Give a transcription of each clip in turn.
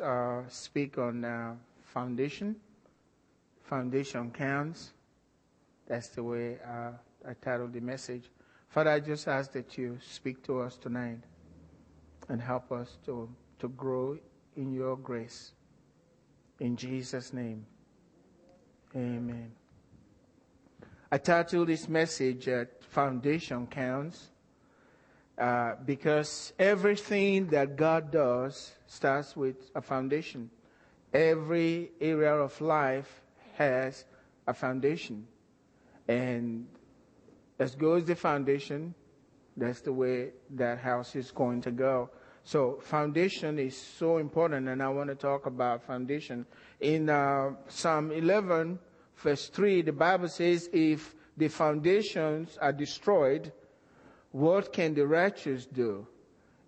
uh, speak on uh, foundation. Foundation counts. That's the way uh, I titled the message. Father, I just ask that you speak to us tonight and help us to, to grow in your grace. In Jesus' name, amen. I titled this message, uh, Foundation Counts, uh, because everything that God does starts with a foundation. Every area of life has a foundation. And as goes the foundation, that's the way that house is going to go. So foundation is so important, and I want to talk about foundation. In uh, Psalm 11, verse 3, the Bible says, if the foundations are destroyed, what can the righteous do?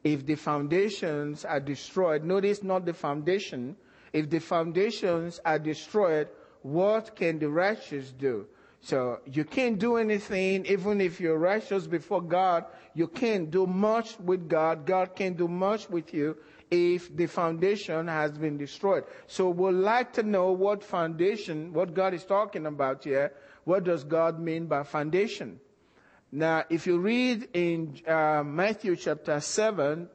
If the foundations are destroyed, notice not the foundation. If the foundations are destroyed, what can the righteous do? So you can't do anything, even if you're righteous before God, you can't do much with God. God can't do much with you if the foundation has been destroyed. So we'd like to know what foundation, what God is talking about here. What does God mean by foundation? Now, if you read in uh, Matthew chapter 7,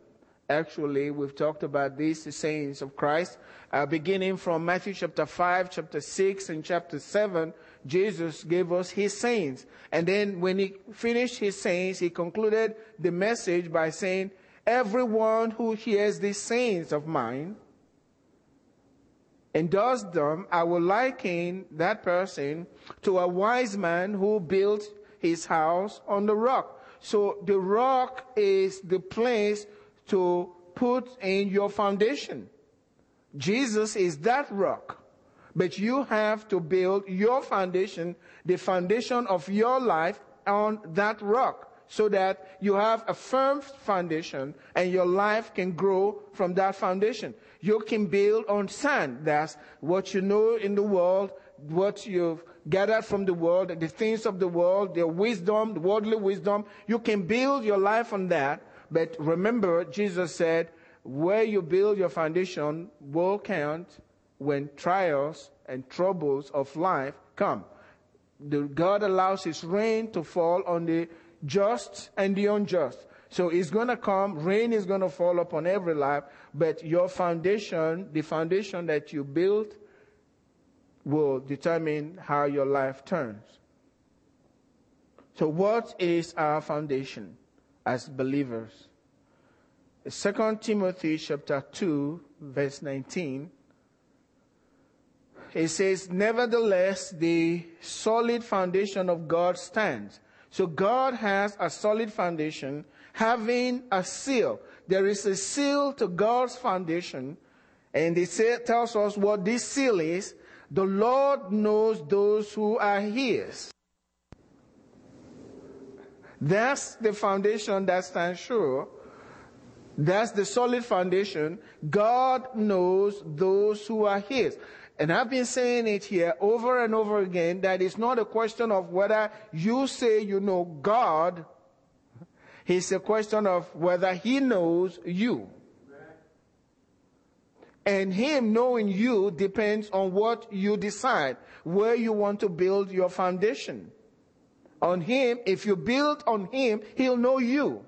actually, we've talked about these, the sayings of Christ, uh, beginning from Matthew chapter 5, chapter 6, and chapter 7, Jesus gave us his sayings. And then when he finished his sayings, he concluded the message by saying, Everyone who hears these sayings of mine and does them, I will liken that person to a wise man who built his house on the rock. So the rock is the place to put in your foundation. Jesus is that rock. But you have to build your foundation, the foundation of your life on that rock so that you have a firm foundation and your life can grow from that foundation. You can build on sand. That's what you know in the world, what you've gathered from the world, the things of the world, the wisdom, worldly wisdom. You can build your life on that. But remember, Jesus said, where you build your foundation will count when trials and troubles of life come. The, God allows His rain to fall on the just and the unjust. So it's going to come, rain is going to fall upon every life, but your foundation, the foundation that you build, will determine how your life turns. So what is our foundation as believers? Second Timothy chapter 2 verse 19 it says, Nevertheless, the solid foundation of God stands. So God has a solid foundation, having a seal. There is a seal to God's foundation, and it tells us what this seal is. The Lord knows those who are His. That's the foundation that stands sure. That's the solid foundation. God knows those who are His. And I've been saying it here over and over again that it's not a question of whether you say you know God. It's a question of whether He knows you. And Him knowing you depends on what you decide, where you want to build your foundation. On Him, if you build on Him, He'll know you.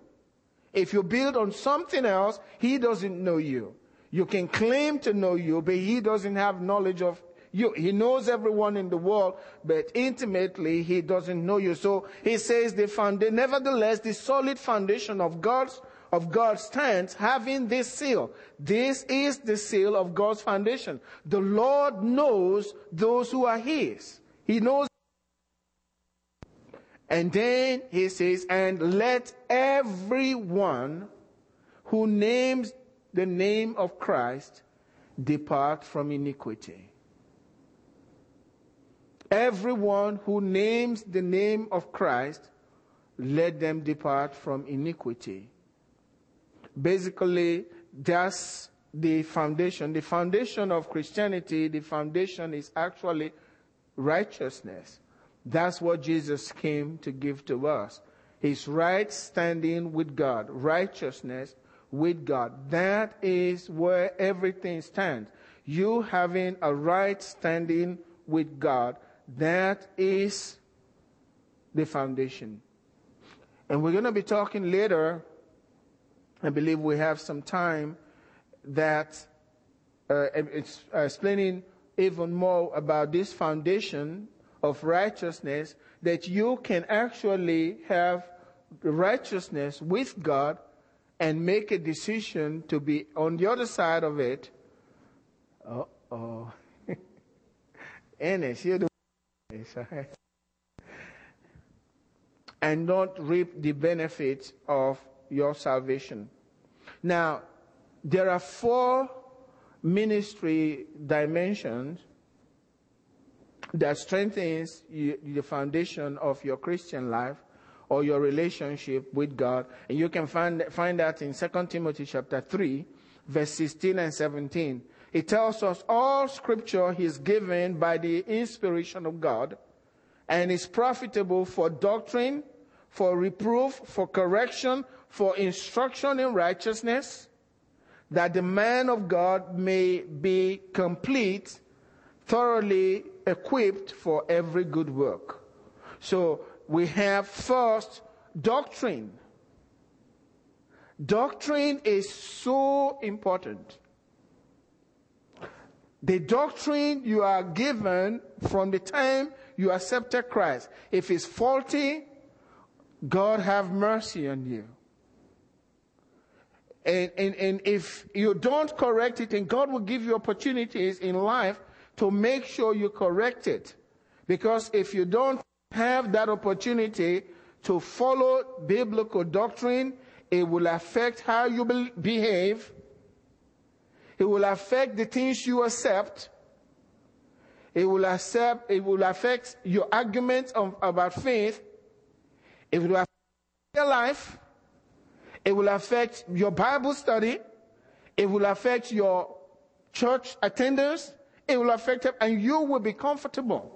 If you build on something else, He doesn't know you. You can claim to know you, but he doesn't have knowledge of you. He knows everyone in the world, but intimately he doesn't know you. So he says the foundation, nevertheless, the solid foundation of God's of God stands having this seal. This is the seal of God's foundation. The Lord knows those who are his. He knows. And then he says, and let everyone who names the name of Christ, depart from iniquity. Everyone who names the name of Christ, let them depart from iniquity. Basically, that's the foundation. The foundation of Christianity, the foundation is actually righteousness. That's what Jesus came to give to us. His right standing with God, righteousness with God. That is where everything stands. You having a right standing with God, that is the foundation. And we're going to be talking later, I believe we have some time, that uh, it's uh, explaining even more about this foundation of righteousness that you can actually have righteousness with God and make a decision to be on the other side of it. Uh oh. Ennis, you're the and don't reap the benefits of your salvation. Now, there are four ministry dimensions that strengthens the foundation of your Christian life or your relationship with God. And you can find, find that in 2 Timothy chapter 3, verse 16 and 17. It tells us all scripture is given by the inspiration of God and is profitable for doctrine, for reproof, for correction, for instruction in righteousness, that the man of God may be complete, thoroughly equipped for every good work. So we have first doctrine. Doctrine is so important. The doctrine you are given from the time you accepted Christ, if it's faulty, God have mercy on you. And, and, and if you don't correct it, and God will give you opportunities in life to make sure you correct it. Because if you don't have that opportunity to follow biblical doctrine, it will affect how you be- behave. It will affect the things you accept. It will accept, it will affect your arguments of, about faith. It will affect your life. It will affect your Bible study. It will affect your church attendance. It will affect them, and you will be comfortable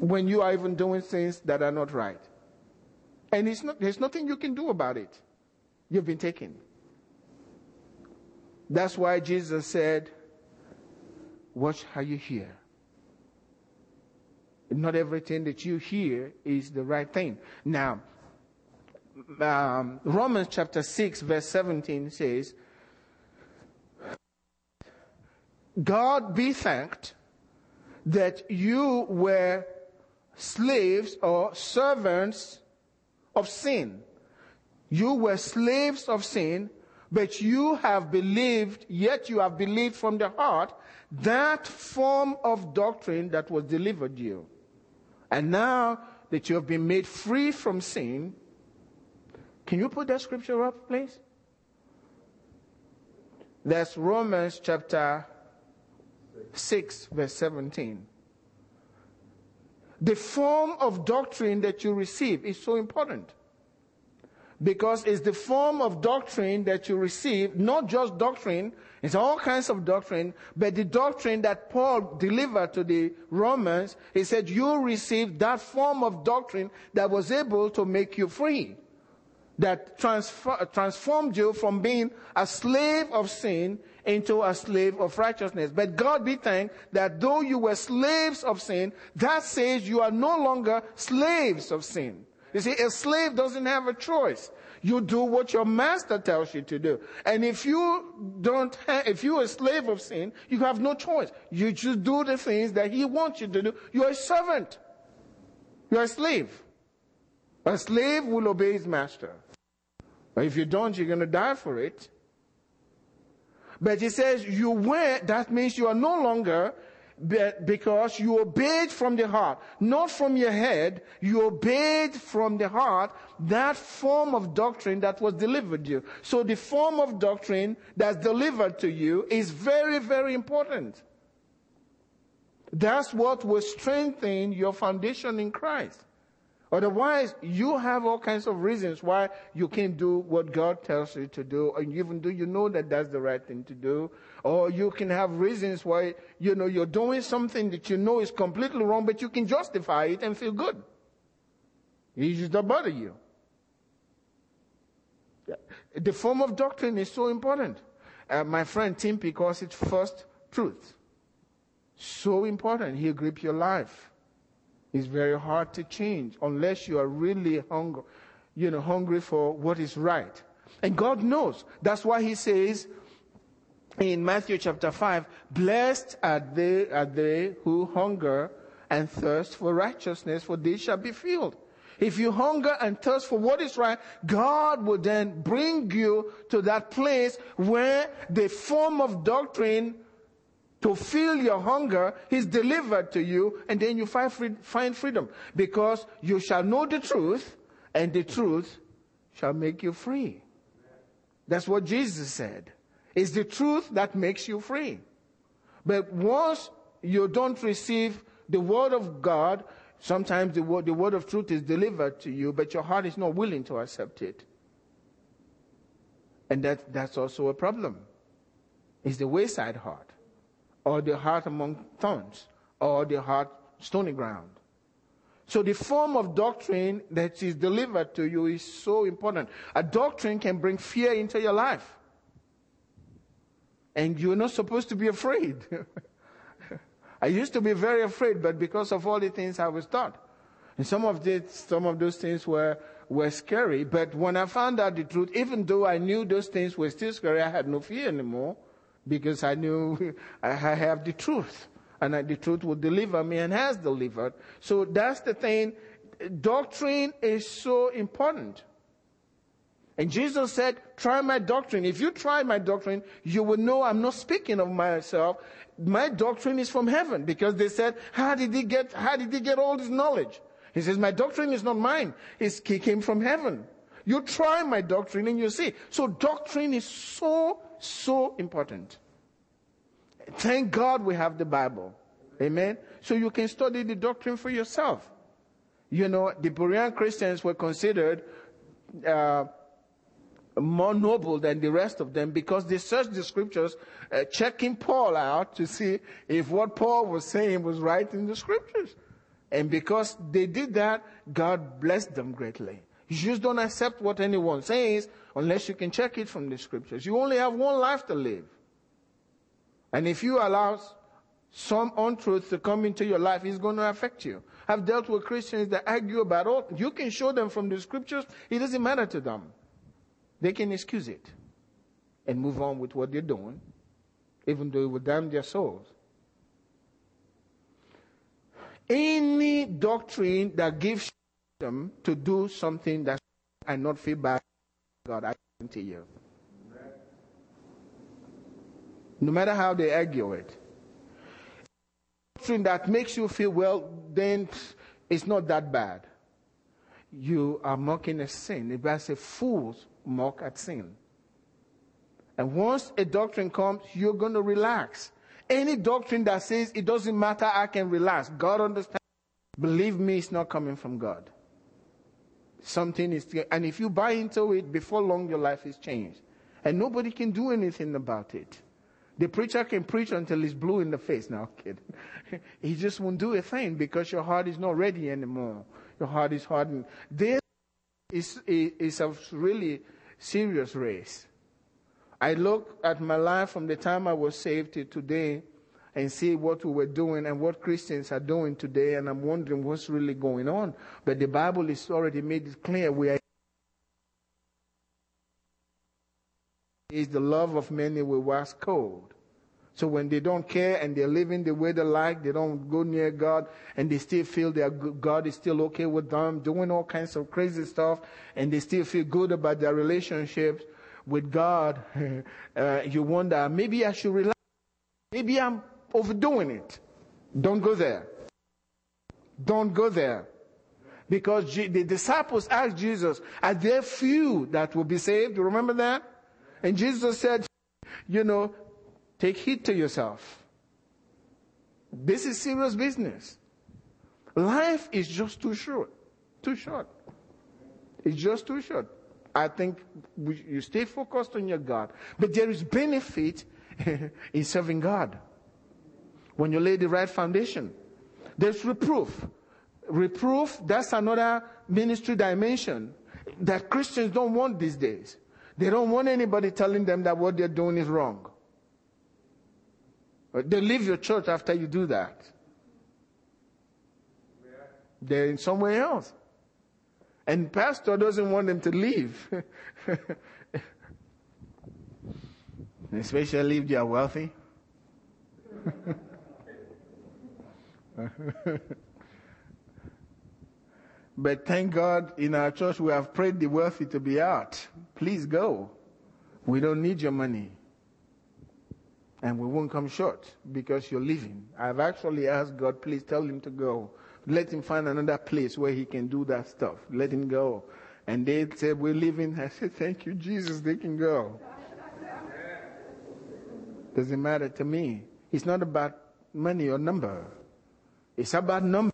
when you are even doing things that are not right. And it's not, there's nothing you can do about it. You've been taken. That's why Jesus said, Watch how you hear. Not everything that you hear is the right thing. Now, um, Romans chapter 6, verse 17 says, God be thanked that you were slaves or servants of sin. You were slaves of sin, but you have believed, yet you have believed from the heart that form of doctrine that was delivered you. And now that you have been made free from sin, can you put that scripture up, please? That's Romans chapter 6, verse 17. The form of doctrine that you receive is so important because it's the form of doctrine that you receive, not just doctrine, it's all kinds of doctrine, but the doctrine that Paul delivered to the Romans, he said, you received that form of doctrine that was able to make you free, that transfer, transformed you from being a slave of sin into a slave of righteousness. But God be thanked that though you were slaves of sin, that says you are no longer slaves of sin. You see, a slave doesn't have a choice. You do what your master tells you to do. And if you don't if you're a slave of sin, you have no choice. You just do the things that he wants you to do. You're a servant. You're a slave. A slave will obey his master. If you don't, you're going to die for it. But he says you were, that means you are no longer because you obeyed from the heart, not from your head. You obeyed from the heart that form of doctrine that was delivered to you. So the form of doctrine that's delivered to you is very, very important. That's what will strengthen your foundation in Christ. Otherwise, you have all kinds of reasons why you can't do what God tells you to do, and even though you know that that's the right thing to do, or you can have reasons why, you know, you're doing something that you know is completely wrong, but you can justify it and feel good. It just don't bother you. The form of doctrine is so important. Uh, my friend Tim calls it first truth. So important. He'll grip your life. It's very hard to change unless you are really hungry, you know, hungry for what is right. And God knows. That's why He says in Matthew chapter 5, blessed are they, are they who hunger and thirst for righteousness, for they shall be filled. If you hunger and thirst for what is right, God will then bring you to that place where the form of doctrine to fill your hunger He's delivered to you and then you find, free, find freedom because you shall know the truth and the truth shall make you free. That's what Jesus said. It's the truth that makes you free. But once you don't receive the word of God, sometimes the word, the word of truth is delivered to you, but your heart is not willing to accept it. And that, that's also a problem. It's the wayside heart, or the heart among thorns, or the heart stony ground. So the form of doctrine that is delivered to you is so important. A doctrine can bring fear into your life. And you're not supposed to be afraid. I used to be very afraid, but because of all the things I was taught. And some of this, some of those things were, were scary. But when I found out the truth, even though I knew those things were still scary, I had no fear anymore because I knew I have the truth and the truth will deliver me and has delivered. So that's the thing. Doctrine is so important. And Jesus said, try my doctrine. If you try my doctrine, you will know I'm not speaking of myself. My doctrine is from heaven because they said, how did he get, how did he get all this knowledge? He says, my doctrine is not mine. It's, it came from heaven. You try my doctrine and you see. So doctrine is so, so important. Thank God we have the Bible. Amen. So you can study the doctrine for yourself. You know, the Berean Christians were considered uh, more noble than the rest of them because they searched the scriptures, uh, checking Paul out to see if what Paul was saying was right in the scriptures. And because they did that, God blessed them greatly. You just don't accept what anyone says unless you can check it from the scriptures. You only have one life to live. And if you allow some untruth to come into your life, it's going to affect you. I've dealt with Christians that argue about all. You can show them from the scriptures. It doesn't matter to them. They can excuse it and move on with what they're doing, even though it will damn their souls. Any doctrine that gives them to do something that and not feel bad, God, I guarantee you. no matter how they argue it. Doctrine that makes you feel well, then it's not that bad. You are mocking a sin. The Bible says fools mock at sin. And once a doctrine comes, you're going to relax. Any doctrine that says it doesn't matter, I can relax. God understands. Believe me, it's not coming from God. Something is, and if you buy into it, before long your life is changed. And nobody can do anything about it. The preacher can preach until he's blue in the face. Now, kid. he just won't do a thing because your heart is not ready anymore. Your heart is hardened. This is, is a really serious race. I look at my life from the time I was saved to today and see what we were doing and what Christians are doing today, and I'm wondering what's really going on. But the Bible has already made it clear we are. is the love of many will wax cold. So when they don't care and they're living the way they like, they don't go near God, and they still feel that God is still okay with them, doing all kinds of crazy stuff, and they still feel good about their relationships with God, uh, you wonder, maybe I should relax. Maybe I'm overdoing it. Don't go there. Don't go there. Because the disciples asked Jesus, are there few that will be saved? You remember that? And Jesus said, you know, take heed to yourself. This is serious business. Life is just too short. Too short. It's just too short. I think you stay focused on your God. But there is benefit in serving God. When you lay the right foundation. There's reproof. Reproof, that's another ministry dimension that Christians don't want these days. They don't want anybody telling them that what they're doing is wrong. They leave your church after you do that. They're in somewhere else. And pastor doesn't want them to leave. Especially if they are wealthy. but thank God in our church we have prayed the wealthy to be out. Please go. We don't need your money. And we won't come short because you're leaving. I've actually asked God, please tell him to go. Let him find another place where he can do that stuff. Let him go. And they said, we're leaving. I said, thank you, Jesus. They can go. Doesn't matter to me. It's not about money or number. It's about number.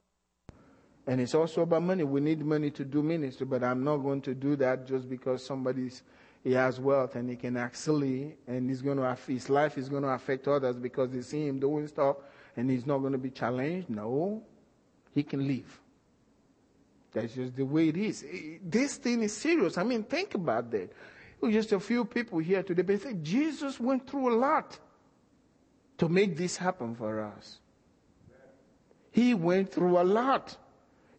And it's also about money. We need money to do ministry, but I'm not going to do that just because somebody's he has wealth and he can actually and he's going to his life is going to affect others because they see him doing stuff and he's not going to be challenged. No, he can leave. That's just the way it is. This thing is serious. I mean, think about that. Just a few people here today, but Jesus went through a lot to make this happen for us. He went through a lot.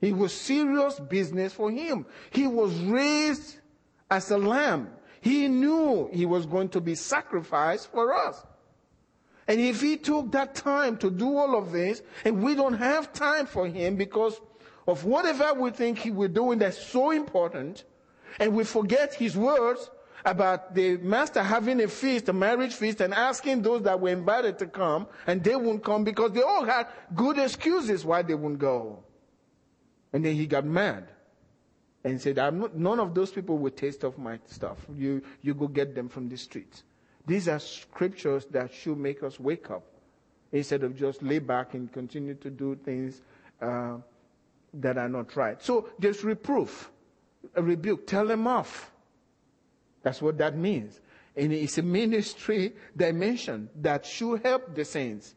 It was serious business for him. He was raised as a lamb. He knew he was going to be sacrificed for us. And if he took that time to do all of this, and we don't have time for him because of whatever we think he we're doing that's so important, and we forget his words about the master having a feast, a marriage feast, and asking those that were invited to come, and they wouldn't come because they all had good excuses why they wouldn't go. And then he got mad and said, not, none of those people will taste of my stuff. You, you go get them from the streets. These are scriptures that should make us wake up instead of just lay back and continue to do things uh, that are not right. So there's reproof, a rebuke. Tell them off. That's what that means. And it's a ministry dimension that should help the saints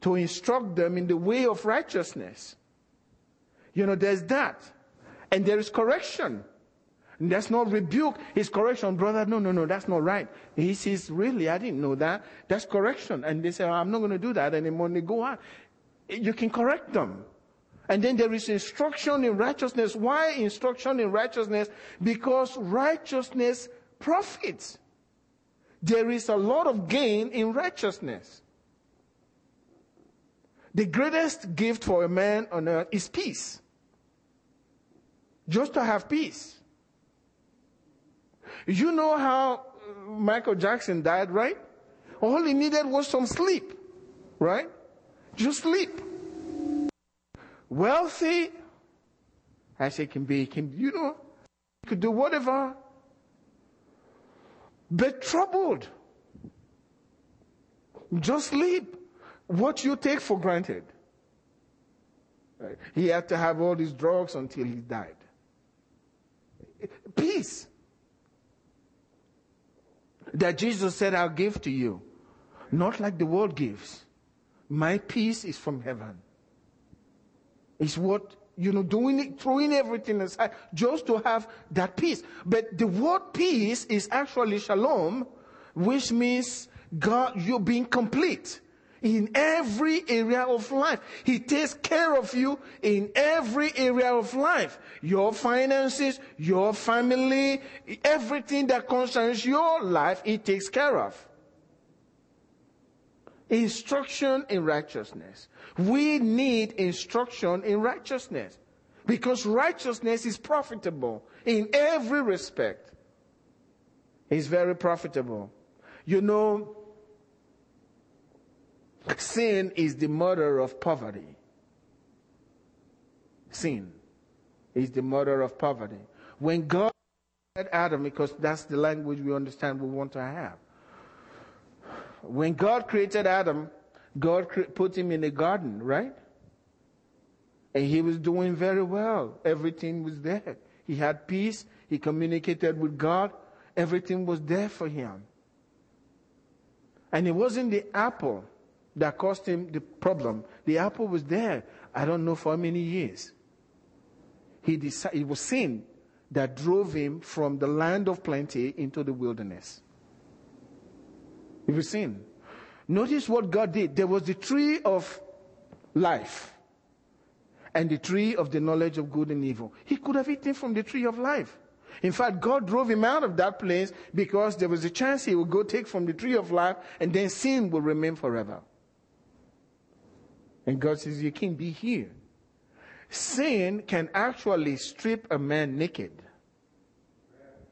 to instruct them in the way of righteousness. You know, there's that. And there is correction. And that's not rebuke, it's correction. Brother, no, no, no, that's not right. He says, Really, I didn't know that. That's correction. And they say, oh, I'm not going to do that anymore. And they go on. You can correct them. And then there is instruction in righteousness. Why instruction in righteousness? Because righteousness profits. There is a lot of gain in righteousness. The greatest gift for a man on earth is peace. Just to have peace. You know how Michael Jackson died, right? All he needed was some sleep, right? Just sleep. Wealthy as he can be, can, you know, he could do whatever, but troubled. Just sleep. What you take for granted. He had to have all these drugs until he died. Peace. That Jesus said, I'll give to you. Not like the world gives. My peace is from heaven. It's what, you know, doing it, throwing everything aside just to have that peace. But the word peace is actually shalom, which means God, you're being complete in every area of life. He takes care of you in every area of life. Your finances, your family, everything that concerns your life, He takes care of. Instruction in righteousness. We need instruction in righteousness because righteousness is profitable in every respect. It's very profitable. You know, Sin is the mother of poverty. Sin is the mother of poverty. When God said Adam, because that's the language we understand we want to have. When God created Adam, God put him in a garden, right? And he was doing very well. Everything was there. He had peace. He communicated with God. Everything was there for him. And it wasn't the apple that caused him the problem. The apple was there, I don't know for how many years. He decided, it was sin that drove him from the land of plenty into the wilderness. You've seen. Notice what God did. There was the tree of life and the tree of the knowledge of good and evil. He could have eaten from the tree of life. In fact, God drove him out of that place because there was a chance he would go take from the tree of life and then sin will remain forever. And God says, You can't be here. Sin can actually strip a man naked.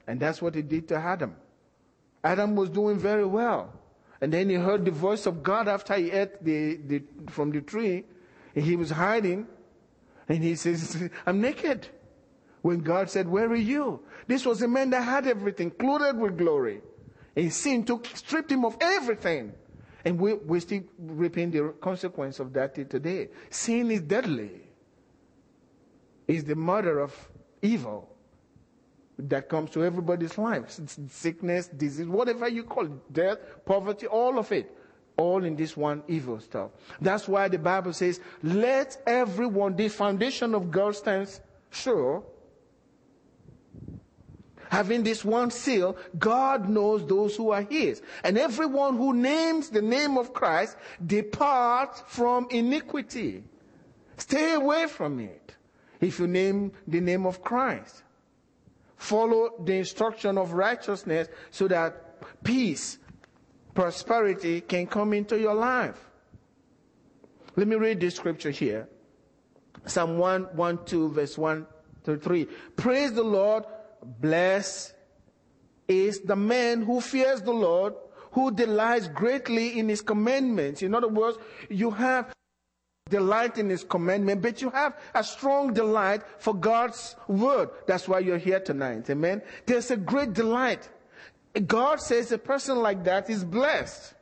And that's what it did to Adam. Adam was doing very well. And then he heard the voice of God after he ate the, the, from the tree. He was hiding. And he says, I'm naked. When God said, Where are you? This was a man that had everything, clothed with glory. And sin took, stripped him of everything. And we, we're still reaping the consequence of that today. Sin is deadly. It's the mother of evil that comes to everybody's life. Sickness, disease, whatever you call it, death, poverty, all of it. All in this one evil stuff. That's why the Bible says, let everyone, the foundation of God stands sure having this one seal, God knows those who are his. And everyone who names the name of Christ depart from iniquity. Stay away from it. If you name the name of Christ, follow the instruction of righteousness so that peace, prosperity can come into your life. Let me read this scripture here. Psalm 1, 1, 2, verse 1 to 3. Praise the Lord Blessed is the man who fears the Lord, who delights greatly in his commandments. In other words, you have delight in his commandment, but you have a strong delight for God's word. That's why you're here tonight. Amen. There's a great delight. God says a person like that is blessed.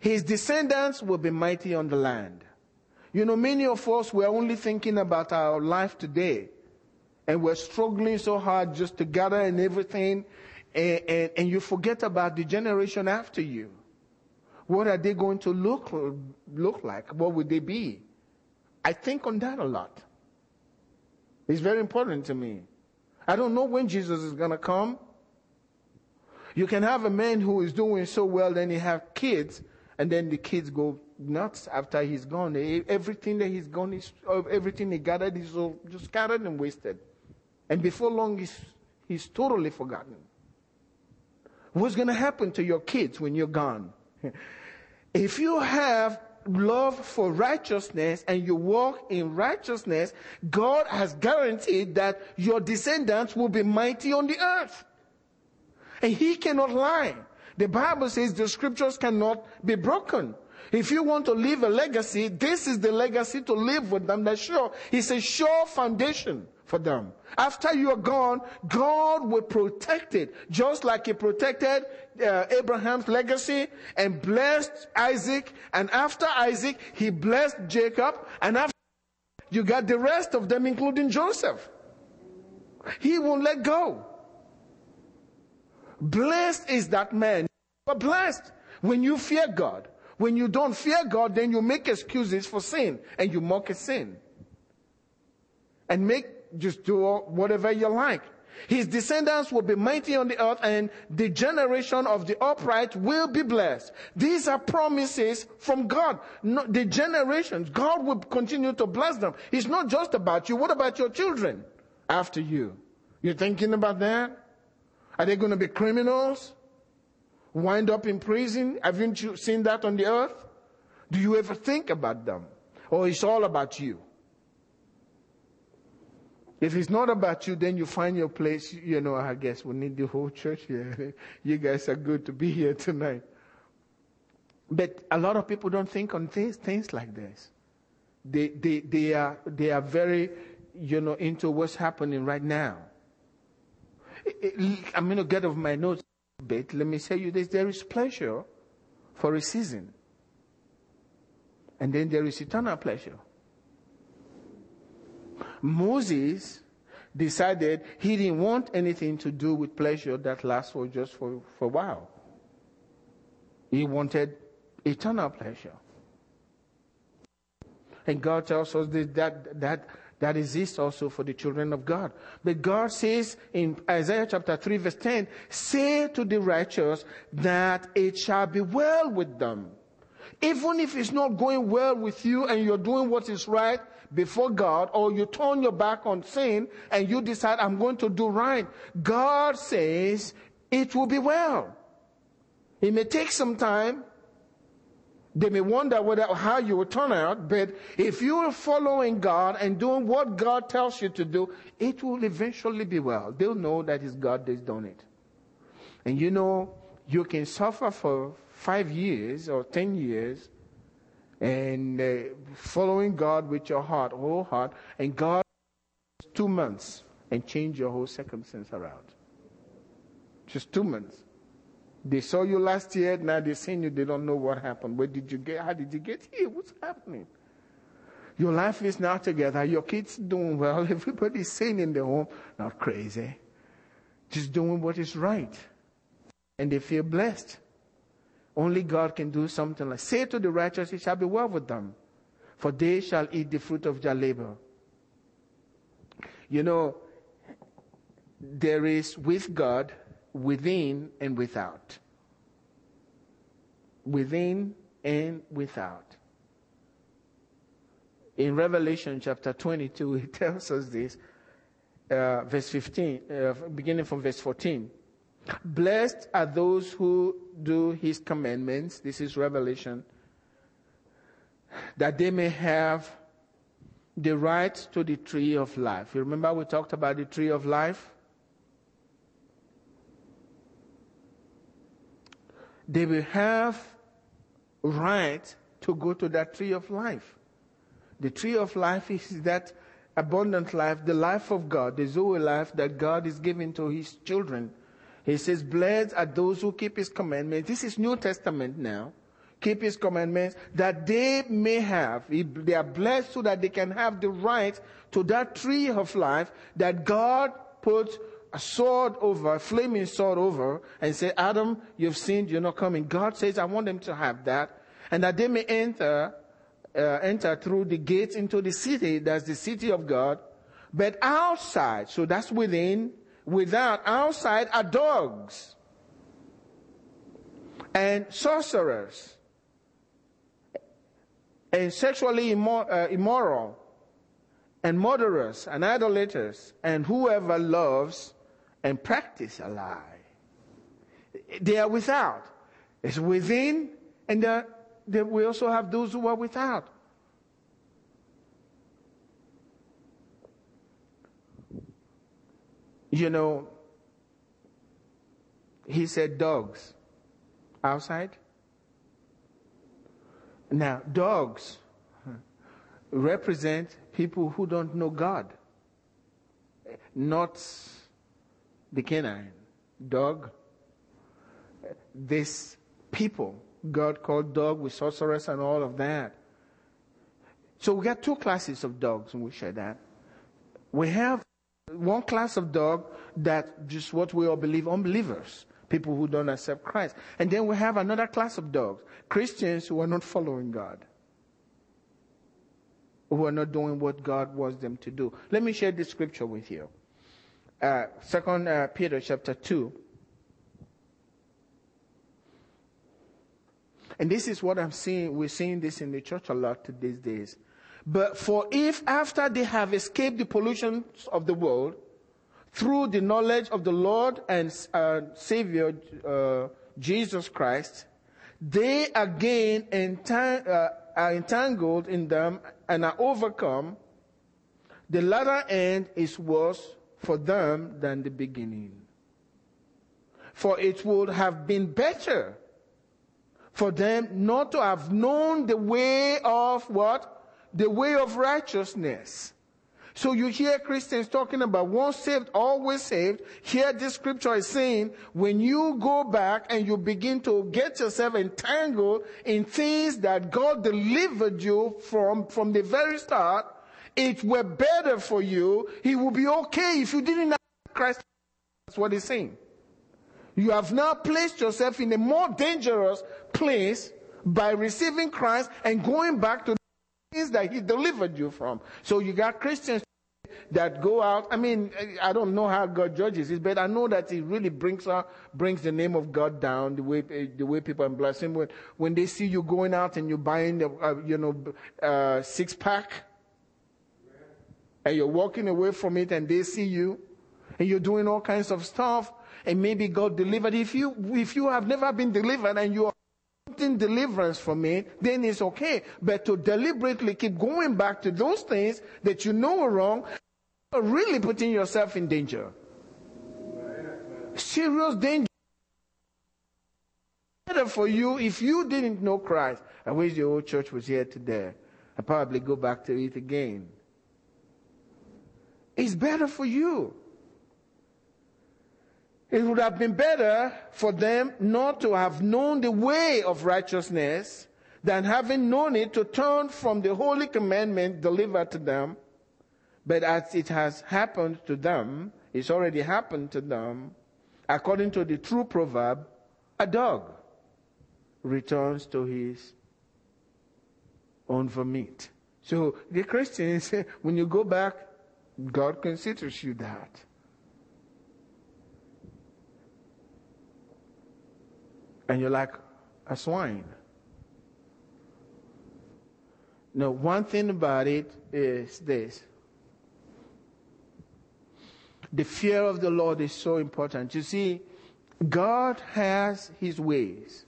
His descendants will be mighty on the land. You know, many of us, we're only thinking about our life today and we're struggling so hard just to gather and everything, and, and, and you forget about the generation after you. What are they going to look, look like? What would they be? I think on that a lot. It's very important to me. I don't know when Jesus is going to come. You can have a man who is doing so well, then you have kids, and then the kids go nuts after he's gone. Everything that he's gone, is, uh, everything he gathered is all just scattered and wasted. And before long, he's, he's totally forgotten. What's going to happen to your kids when you're gone? if you have love for righteousness and you walk in righteousness, God has guaranteed that your descendants will be mighty on the earth. And He cannot lie. The Bible says the scriptures cannot be broken. If you want to leave a legacy, this is the legacy to live with them. That's sure. It's a sure foundation for them. After you are gone, God will protect it, just like He protected uh, Abraham's legacy and blessed Isaac. And after Isaac, He blessed Jacob. And after you got the rest of them, including Joseph. He won't let go. Blessed is that man. But blessed when you fear God. When you don't fear God, then you make excuses for sin and you mock a sin. And make just do whatever you like. His descendants will be mighty on the earth and the generation of the upright will be blessed. These are promises from God. No, the generations, God will continue to bless them. It's not just about you. What about your children after you? You're thinking about that? Are they going to be criminals? Wind up in prison? Haven't you seen that on the earth? Do you ever think about them? Or it's all about you? If it's not about you, then you find your place. You know, I guess we need the whole church here. You guys are good to be here tonight. But a lot of people don't think on things, things like this. They, they, they, are, they are very, you know, into what's happening right now. I'm going to get off my notes a bit. Let me say you this. There is pleasure for a season. And then there is eternal pleasure. Moses decided he didn't want anything to do with pleasure that lasts for just for, for a while. He wanted eternal pleasure. And God tells us that, that, that, that exists also for the children of God. But God says in Isaiah chapter 3 verse 10, say to the righteous that it shall be well with them. Even if it's not going well with you and you're doing what is right before God, or you turn your back on sin and you decide, I'm going to do right, God says it will be well. It may take some time. They may wonder whether, how you will turn out, but if you are following God and doing what God tells you to do, it will eventually be well. They'll know that it's God that's done it. And you know, you can suffer for five years or ten years and uh, following God with your heart, whole heart, and God two months and change your whole circumstance around. Just two months. They saw you last year, now they're seeing you, they don't know what happened. Where did you get? How did you get here? What's happening? Your life is now together. Your kids doing well. Everybody's sane in the home, not crazy. Just doing what is right. And they feel blessed. Only God can do something like, say to the righteous, it shall be well with them, for they shall eat the fruit of their labor. You know, there is with God within and without. Within and without. In Revelation chapter 22, it tells us this, uh, verse 15, uh, beginning from verse 14. Blessed are those who do his commandments. This is Revelation. That they may have the right to the tree of life. You remember we talked about the tree of life? They will have right to go to that tree of life. The tree of life is that abundant life, the life of God, the Zoe life that God is giving to his children he says, blessed are those who keep his commandments. This is New Testament now. Keep his commandments that they may have, they are blessed so that they can have the right to that tree of life that God put a sword over, a flaming sword over, and say, Adam, you've sinned, you're not coming. God says, I want them to have that, and that they may enter, uh, enter through the gates into the city, that's the city of God. But outside, so that's within, without outside are dogs and sorcerers and sexually uh, immoral and murderers and idolaters and whoever loves and practice a lie. They are without. It's within and we also have those who are without. You know, he said dogs outside. Now, dogs represent people who don't know God, not the canine. Dog, this people, God called dog with sorcerers and all of that. So we got two classes of dogs, and we share that. We have one class of dog that just what we all believe unbelievers, people who don't accept Christ. And then we have another class of dogs, Christians who are not following God, who are not doing what God wants them to do. Let me share this scripture with you. Uh, Second uh, Peter chapter 2. And this is what I'm seeing. We're seeing this in the church a lot these days. But for if after they have escaped the pollutions of the world, through the knowledge of the Lord and uh, Savior uh, Jesus Christ, they again entang- uh, are entangled in them and are overcome, the latter end is worse for them than the beginning. For it would have been better for them not to have known the way of what? The way of righteousness. So you hear Christians talking about once saved, always saved. Here this scripture is saying when you go back and you begin to get yourself entangled in things that God delivered you from, from the very start, it were better for you. It would be okay if you didn't have Christ. That's what he's saying. You have now placed yourself in a more dangerous place by receiving Christ and going back to things that he delivered you from. So you got Christians that go out. I mean, I don't know how God judges it, but I know that it really brings out, brings the name of God down the way, the way people bless Him. When, when they see you going out and you're buying, the, uh, you know, uh, six pack, and you're walking away from it and they see you, and you're doing all kinds of stuff, and maybe God delivered. If you, if you have never been delivered and you are getting deliverance from it, then it's okay. But to deliberately keep going back to those things that you know are wrong, are really putting yourself in danger. Serious danger. Better for you if you didn't know Christ. I wish the old church was here today. I'd probably go back to it again. It's better for you. It would have been better for them not to have known the way of righteousness than having known it to turn from the holy commandment delivered to them. But as it has happened to them, it's already happened to them, according to the true proverb, a dog returns to his own vomit. So the Christians, when you go back, God considers you that. And you're like a swine. Now, one thing about it is this. The fear of the Lord is so important. You see, God has His ways,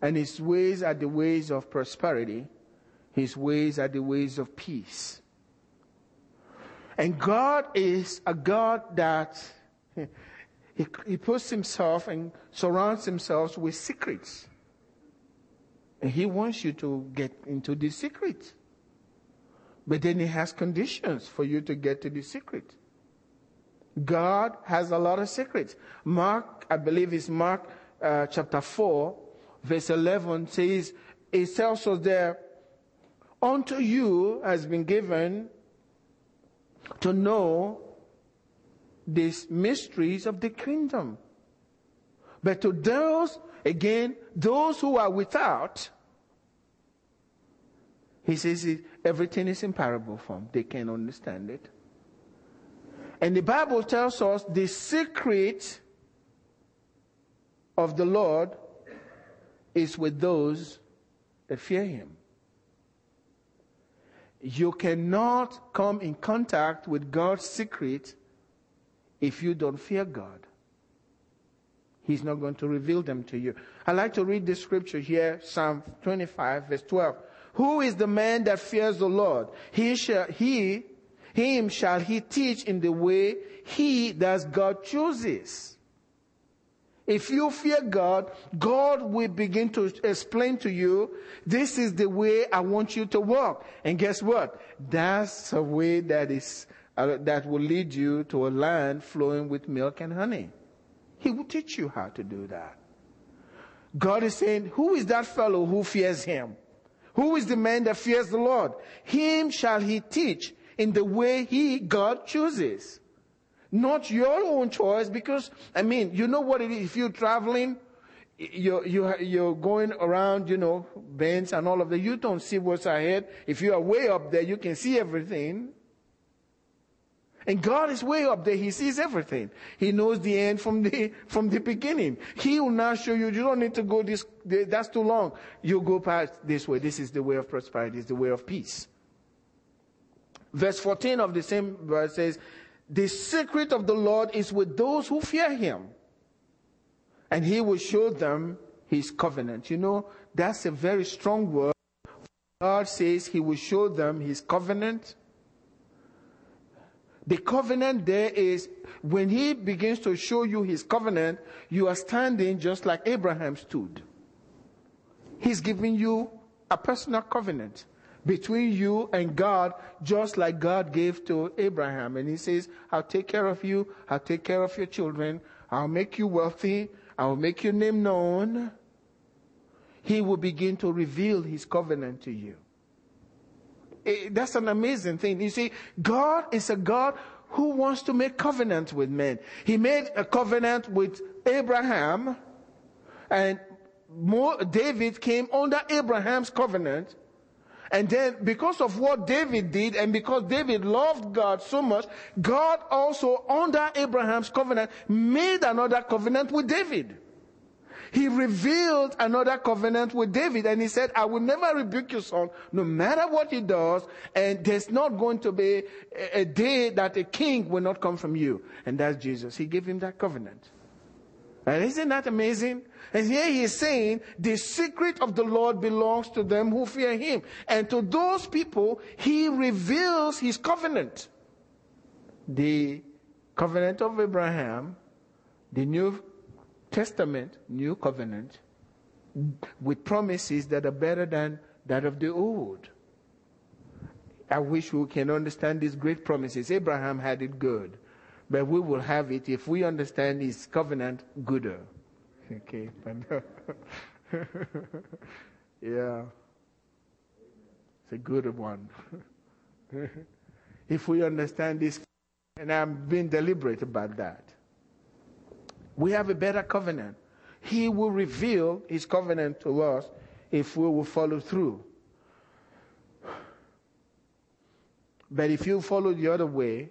and His ways are the ways of prosperity, His ways are the ways of peace. And God is a God that he, he puts himself and surrounds himself with secrets. And he wants you to get into the secret. But then he has conditions for you to get to the secret. God has a lot of secrets. Mark, I believe it's Mark uh, chapter 4, verse 11 says, it tells us there, unto you has been given to know these mysteries of the kingdom. But to those, again, those who are without, he says everything is in parable form. They can't understand it. And the Bible tells us the secret of the Lord is with those that fear him. You cannot come in contact with God's secret if you don't fear God. He's not going to reveal them to you. I like to read this scripture here, Psalm 25, verse 12. Who is the man that fears the Lord? He shall, he, him shall he teach in the way he that God chooses. If you fear God, God will begin to explain to you, this is the way I want you to walk. And guess what? That's a way that is uh, that will lead you to a land flowing with milk and honey. He will teach you how to do that. God is saying, who is that fellow who fears him? Who is the man that fears the Lord? Him shall he teach in the way he, God chooses. Not your own choice because, I mean, you know what it is. If you're traveling, you're, you're, you're going around, you know, bends and all of that. You don't see what's ahead. If you are way up there, you can see everything. And God is way up there. He sees everything. He knows the end from the, from the beginning. He will now show you, you don't need to go this, that's too long. You go past this way. This is the way of prosperity. It's the way of peace. Verse 14 of the same verse says, the secret of the Lord is with those who fear him. And he will show them his covenant. You know, that's a very strong word. God says he will show them his covenant the covenant there is when he begins to show you his covenant, you are standing just like Abraham stood. He's giving you a personal covenant between you and God, just like God gave to Abraham. And he says, I'll take care of you. I'll take care of your children. I'll make you wealthy. I'll make your name known. He will begin to reveal his covenant to you. Eh, that's an amazing thing. You see, God is a God who wants to make covenant with men. He made a covenant with Abraham and David came under Abraham's covenant. And then because of what David did and because David loved God so much, God also under Abraham's covenant made another covenant with David. He revealed another covenant with David and he said, I will never rebuke your son no matter what he does and there's not going to be a, day that a king will not come from you. And that's Jesus. He gave him that covenant. And isn't that amazing? And here he is saying the secret of the Lord belongs to them who fear him. And to those people, he reveals his covenant. The covenant of Abraham, the New Testament, New Covenant, with promises that are better than that of the old. I wish we can understand these great promises. Abraham had it good, but we will have it if we understand his covenant gooder. Okay, yeah, it's a good one. if we understand this, and I'm being deliberate about that, we have a better covenant. He will reveal his covenant to us if we will follow through. But if you follow the other way,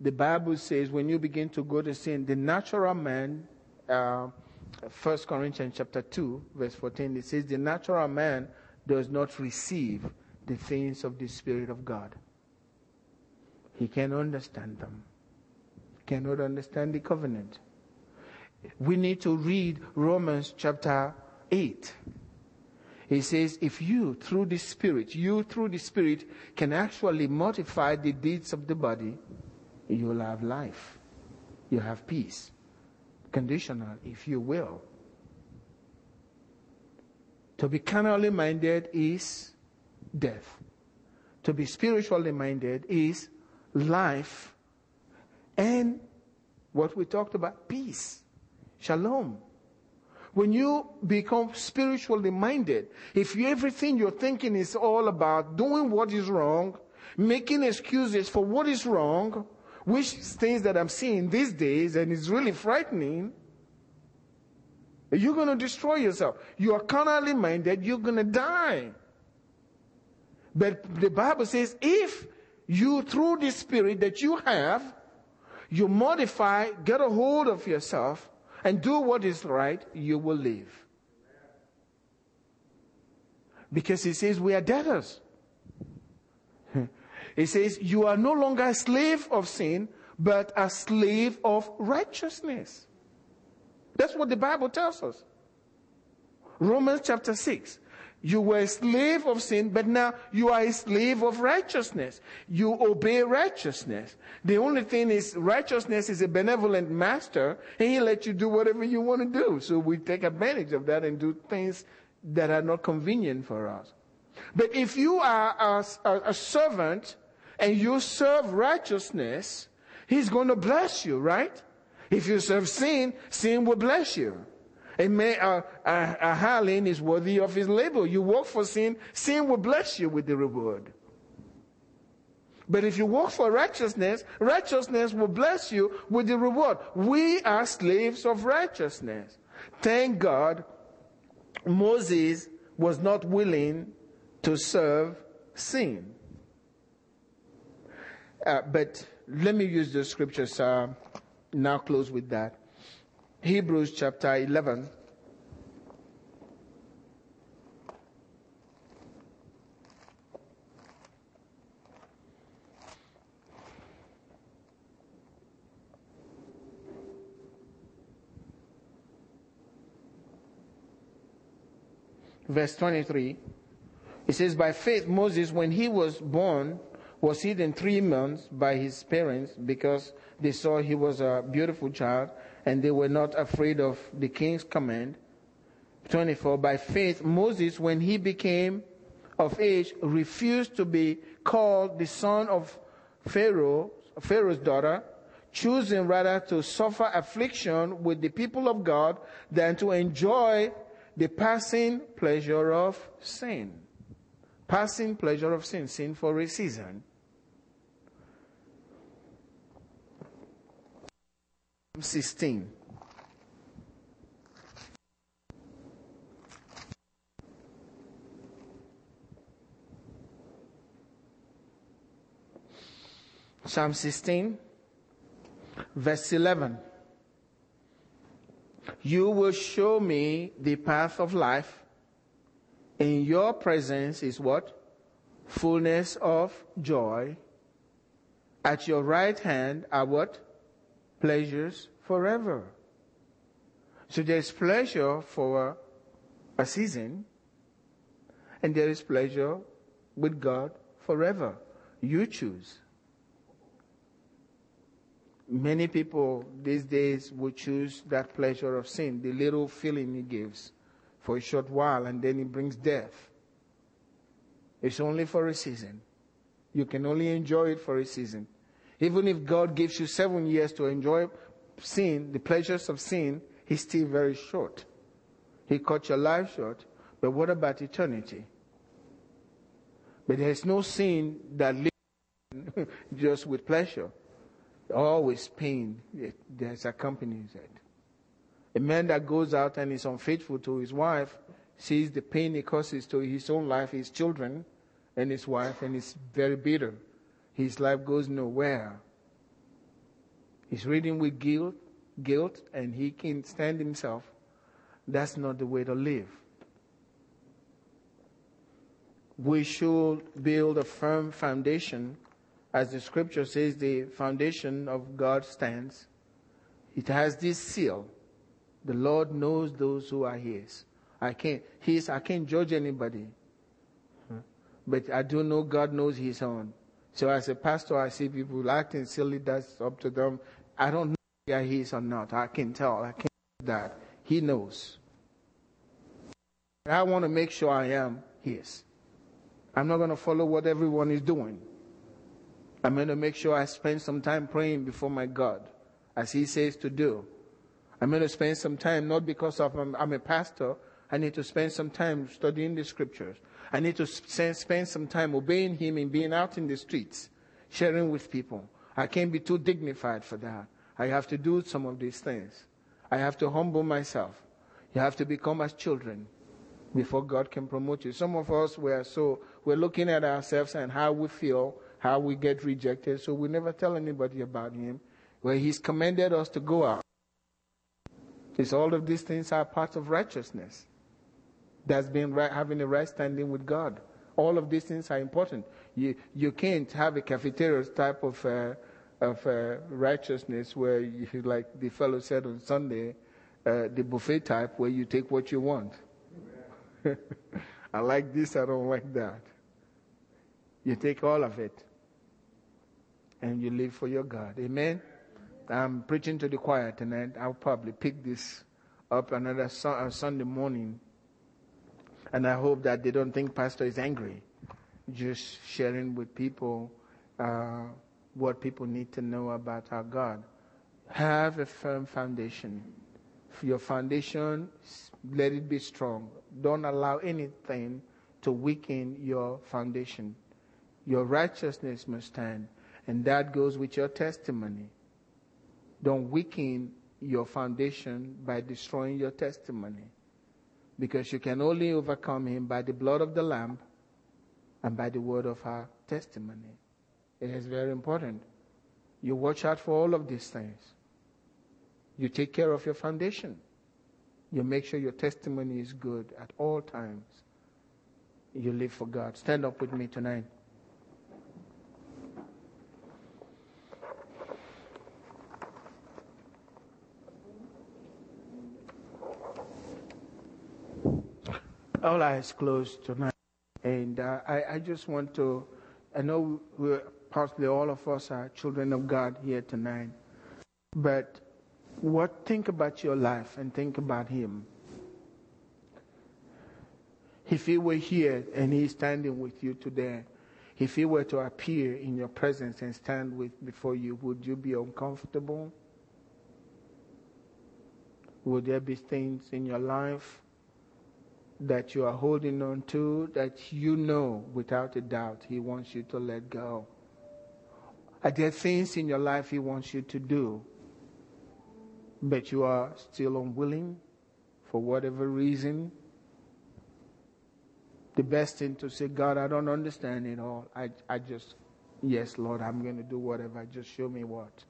the Bible says when you begin to go to sin, the natural man, uh, 1 Corinthians chapter 2, verse 14, it says, The natural man does not receive the things of the Spirit of God. He can understand them. He cannot understand the covenant. We need to read Romans chapter 8. He says, if you, through the Spirit, you through the Spirit can actually mortify the deeds of the body, you'll have life. You have peace conditional, if you will. To be carnally minded is death. To be spiritually minded is life and what we talked about, peace, shalom. When you become spiritually minded, if you, everything you're thinking is all about doing what is wrong, making excuses for what is wrong, which things that I'm seeing these days, and it's really frightening. You're going to destroy yourself. You are carnally minded, you're going to die. But the Bible says if you, through the Spirit that you have, you modify, get a hold of yourself, and do what is right, you will live. Because he says we are debtors. He says, You are no longer a slave of sin, but a slave of righteousness. That's what the Bible tells us. Romans chapter 6. You were a slave of sin, but now you are a slave of righteousness. You obey righteousness. The only thing is righteousness is a benevolent master and he lets you do whatever you want to do. So we take advantage of that and do things that are not convenient for us. But if you are a, a, a servant and you serve righteousness, He's going to bless you, right? If you serve sin, sin will bless you. A, man, a, a, hireling is worthy of his labor. You work for sin, sin will bless you with the reward. But if you work for righteousness, righteousness will bless you with the reward. We are slaves of righteousness. Thank God Moses was not willing to serve sin. Uh, but let me use the scriptures now close with that. Hebrews chapter 11. Verse 23. It says, By faith, Moses, when he was born, was hidden three months by his parents because they saw he was a beautiful child and they were not afraid of the king's command. 24. By faith, Moses, when he became of age, refused to be called the son of Pharaoh, Pharaoh's daughter, choosing rather to suffer affliction with the people of God than to enjoy the passing pleasure of sin. Passing pleasure of sin, sin for a season. 16. Psalm 16, verse 11. You will show me the path of life. In your presence is what? Fullness of joy. At your right hand are what? Pleasures forever. So there's pleasure for a season, and there is pleasure with God forever. You choose. Many people these days will choose that pleasure of sin, the little feeling it gives for a short while, and then it brings death. It's only for a season. You can only enjoy it for a season. Even if God gives you seven years to enjoy sin, the pleasures of sin, He's still very short. He cut your life short. But what about eternity? But there's no sin that lives just with pleasure. Always pain that accompanies it. A man that goes out and is unfaithful to his wife sees the pain it causes to his own life, his children, and his wife, and is very bitter. His life goes nowhere. He's reading with guilt, guilt, and he can't stand himself. That's not the way to live. We should build a firm foundation as the scripture says, the foundation of God stands. It has this seal. The Lord knows those who are His. I can't, His, I can't judge anybody. But I do know God knows His own. So as a pastor, I see people acting silly. That's up to them. I don't know they are His or not. I can tell. I can't do that. He knows. I want to make sure I am His. I'm not going to follow what everyone is doing. I'm going to make sure I spend some time praying before my God, as He says to do. I'm going to spend some time, not because of I'm, I'm a pastor, I need to spend some time studying the scriptures. I need to spend some time obeying Him and being out in the streets, sharing with people. I can't be too dignified for that. I have to do some of these things. I have to humble myself. You have to become as children before God can promote you. Some of us, we are so, we're looking at ourselves and how we feel how we get rejected, so we never tell anybody about him. Where he's commanded us to go out. It's all of these things are part of righteousness. That's being right, having a right standing with God. All of these things are important. You, you can't have a cafeteria type of, uh, of uh, righteousness where, you, like the fellow said on Sunday, uh, the buffet type where you take what you want. I like this, I don't like that. You take all of it and you live for your God. Amen. I'm preaching to the choir tonight. I'll probably pick this up another uh, Sunday morning. And I hope that they don't think Pastor is angry. Just sharing with people uh, what people need to know about our God. Have a firm foundation. For your foundation, let it be strong. Don't allow anything to weaken your foundation. Your righteousness must stand. And that goes with your testimony. Don't weaken your foundation by destroying your testimony. Because you can only overcome him by the blood of the Lamb and by the word of our testimony. It is very important. You watch out for all of these things. You take care of your foundation. You make sure your testimony is good at all times. You live for God. Stand up with me tonight. All eyes closed tonight. And uh, I, I, just want to, I know we're, possibly all of us are children of God here tonight. But what, think about your life and think about Him. If He were here and He's standing with you today, if He were to appear in your presence and stand with before you, would you be uncomfortable? Would there be things in your life that you are holding on to that you know without a doubt He wants you to let go? Are there things in your life He wants you to do, but you are still unwilling for whatever reason? The best thing to say, God, I don't understand it all. I, I just Yes, Lord, I'm going to do whatever. Just show me what.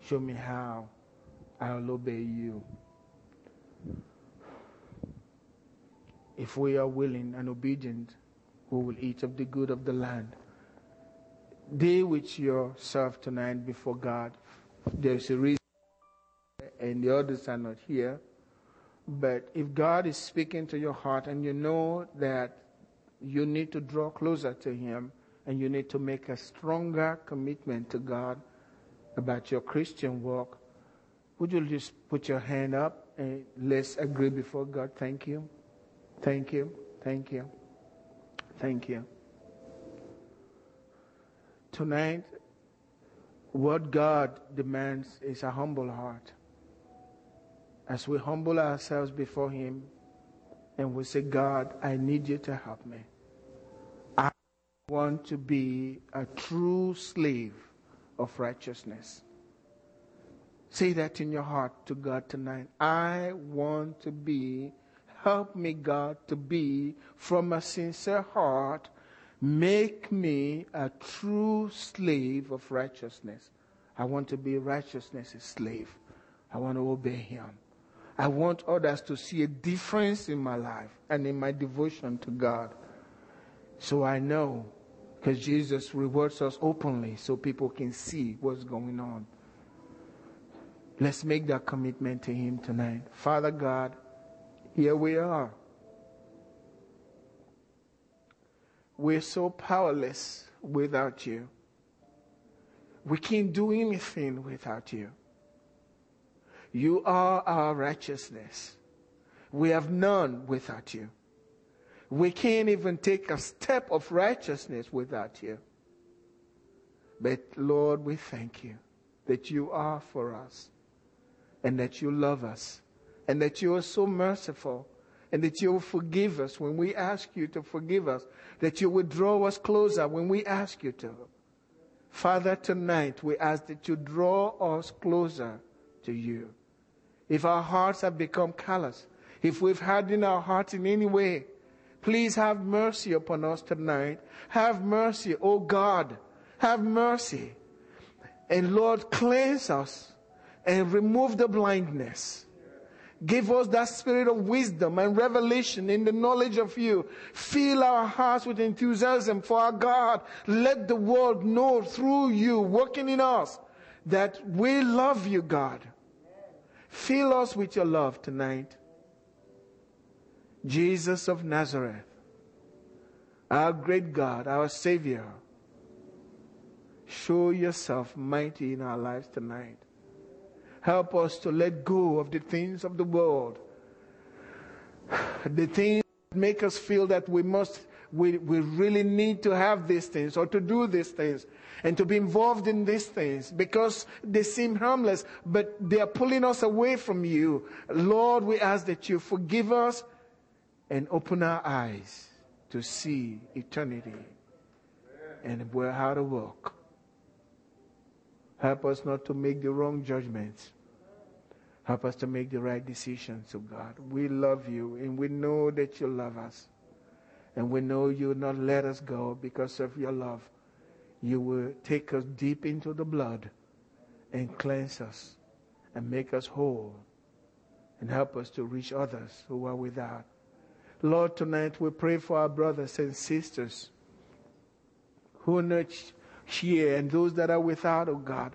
Show me how I'll obey you. If we are willing and obedient, we will eat of the good of the land. Deal with yourself tonight before God. There's a reason, and the others are not here. But if God is speaking to your heart and you know that you need to draw closer to Him and you need to make a stronger commitment to God about your Christian walk, would you just put your hand up and let's agree before God? Thank you. Thank you. Thank you. Thank you. Tonight, what God demands is a humble heart. As we humble ourselves before Him and we say, God, I need you to help me. I want to be a true slave of righteousness. Say that in your heart to God tonight. I want to be Help me, God, to be from a sincere heart. Make me a true slave of righteousness. I want to be righteousness' slave. I want to obey Him. I want others to see a difference in my life and in my devotion to God. So I know, because Jesus rewards us openly so people can see what's going on. Let's make that commitment to Him tonight. Father God, here we are. We're so powerless without you. We can't do anything without you. You are our righteousness. We have none without you. We can't even take a step of righteousness without you. But Lord, we thank you that you are for us and that you love us and that you are so merciful and that you will forgive us when we ask you to forgive us, that you will draw us closer when we ask you to. Father, tonight we ask that you draw us closer to you. If our hearts have become callous, if we've hardened our hearts in any way, please have mercy upon us tonight. Have mercy, O God. Have mercy. And Lord, cleanse us and remove the blindness Give us that spirit of wisdom and revelation in the knowledge of you. Fill our hearts with enthusiasm for our God. Let the world know through you working in us that we love you, God. Fill us with your love tonight. Jesus of Nazareth, our great God, our Savior, show yourself mighty in our lives tonight. Help us to let go of the things of the world. The things that make us feel that we must, we, we really need to have these things or to do these things and to be involved in these things because they seem harmless, but they are pulling us away from you. Lord, we ask that you forgive us and open our eyes to see eternity and where how to walk. Help us not to make the wrong judgments. Help us to make the right decisions, oh God. We love you and we know that you love us. And we know you will not let us go because of your love. You will take us deep into the blood and cleanse us and make us whole and help us to reach others who are without. Lord, tonight we pray for our brothers and sisters who are not here and those that are without, oh God.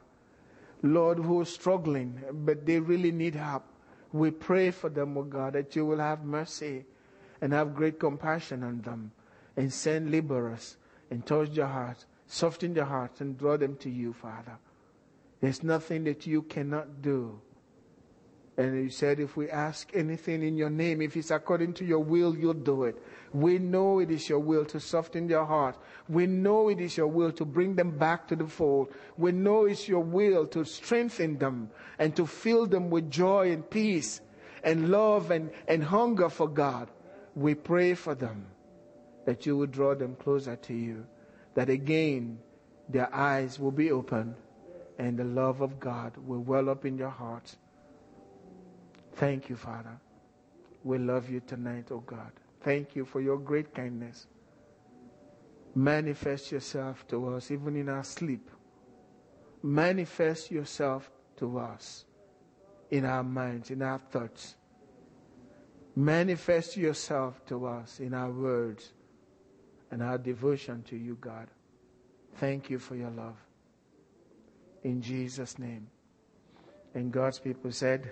Lord, who are struggling, but they really need help. We pray for them, oh God, that you will have mercy and have great compassion on them and send laborers and touch their hearts, soften their hearts and draw them to you, Father. There's nothing that you cannot do. And you said, if we ask anything in your name, if it's according to your will, you'll do it. We know it is your will to soften their heart. We know it is your will to bring them back to the fold. We know it's your will to strengthen them and to fill them with joy and peace and love and, and hunger for God. We pray for them that you will draw them closer to you, that again their eyes will be opened and the love of God will well up in your hearts Thank you, Father. We love you tonight, oh God. Thank you for your great kindness. Manifest yourself to us, even in our sleep. Manifest yourself to us in our minds, in our thoughts. Manifest yourself to us in our words and our devotion to you, God. Thank you for your love. In Jesus' name. And God's people said,